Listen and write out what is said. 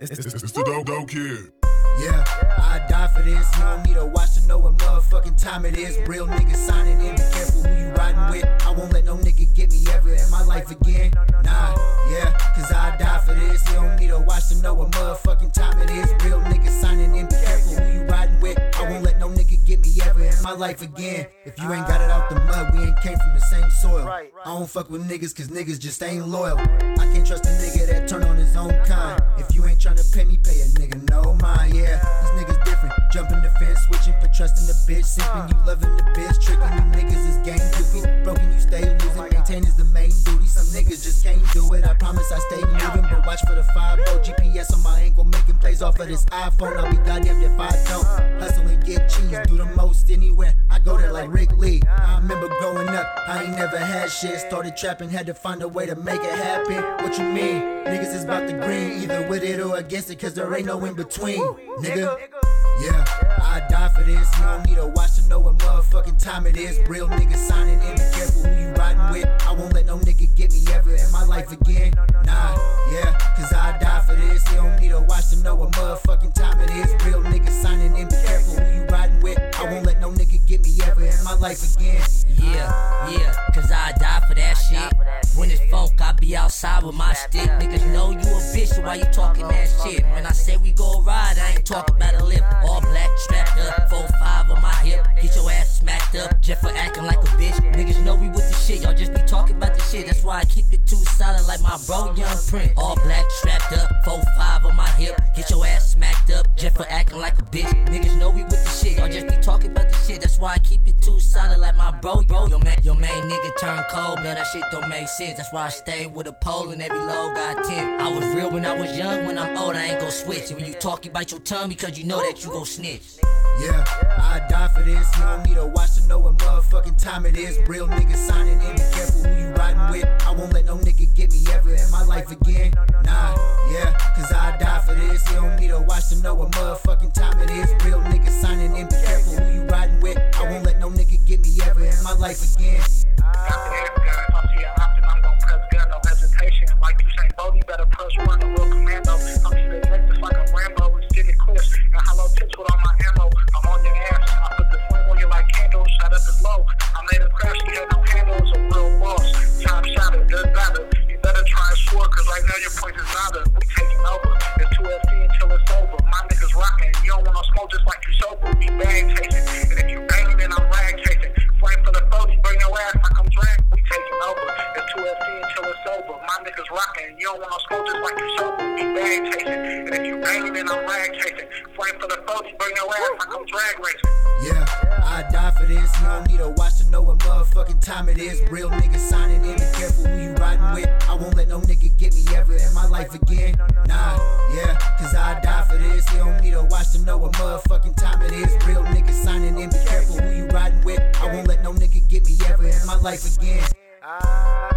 It's, it's, it's the dope, dope kid. Yeah, I die for this. You don't need a watch to know what motherfucking time it is. Real niggas signing in. Be careful who you riding with. I won't let no nigga get me ever in my life again. Nah, yeah, cause I die for this. You don't need a watch to know what motherfucking time it is. Real niggas signing in. Be careful who you riding with. I won't let no nigga get me ever in my life again. If you ain't got it out the mud, we ain't came from the same soil. I don't fuck with niggas cause niggas just ain't loyal. I can't trust a nigga that turn on his pay me, pay a nigga no mind, yeah. These niggas different. Jumping the fence, switching for trusting the bitch. Simping you loving the bitch. Tricking you niggas is game goofy. Broken, you stay losing. Oh Maintain is the main duty. Some niggas just can't do it. I promise I stay moving. But watch for the 5 0 GPS on my ankle. Making plays off of this iPhone. I'll be goddamned if I don't. Hustle and get cheese. Do the most anywhere. I go there like Rick Lee. I remember growing up. I ain't never had shit. Started trapping. Had to find a way to make it happen. What you mean? Niggas is about the against it. Cause there ain't no in between. Nigga. Yeah, I die for this. You don't need a watch to know what motherfucking time it is. Real niggas signing in. Be careful who you riding with. I won't let no nigga get me ever in my life again. Nah, yeah, cause I die for this. You don't need a watch to know what motherfucking me ever in my life again. Yeah, yeah, cause I die for that shit. When it's funk, I be outside with my stick. Niggas know you a bitch, so why you talking that shit? When I say we go ride, I ain't talking about a lip. All black, strapped up, 4-5 on my hip. Get your ass smacked up, just for acting like a bitch. Niggas know we with the shit, y'all just be talking about the shit. That's why I keep it too solid like my bro, Young Print. All black, strapped up, 4-5 on my hip. Get your ass smacked up, just for acting like a bitch. Niggas know we with the shit, y'all just be talking about the shit. That's why I keep it too solid like my bro, bro. Your man, your main nigga turn cold, man, that shit don't make sense. That's why I stay with a pole and every low got 10. I was real when I was young, when I'm old, I ain't gon' switch. And when you talk, you bite your tongue because you know that you gon' snitch. Yeah, I die for this. You don't need a watch to know what motherfucking time it is. Real niggas signing in. Be careful who you riding with. I won't let no nigga get me ever in my life again. Nah, yeah, cause I die for this. You don't need a watch to know what motherfucking time it is. Real niggas signing in. Be careful who you riding with. Life again. Over. It's 2 FT until it's over. My niggas rocking. You don't want smoke just like you sober. We bag chasing. Rocking. You don't want no smoke just like you sober. We bag chasing. And if you banging, then I'm rag chasing. Flame for the 40, bring your ass like I'm drag racing. Yeah, I die for this. You don't need a watch to know what motherfucking time it is. Real niggas signing in. Be careful who you riding with. I won't let no nigga get me ever in my life again. Nah, yeah, cause I die for this. You don't need a watch to know what motherfucking time it is. Real niggas signing in. Be careful who you riding with. I won't let no nigga get me ever in my life again. Ah.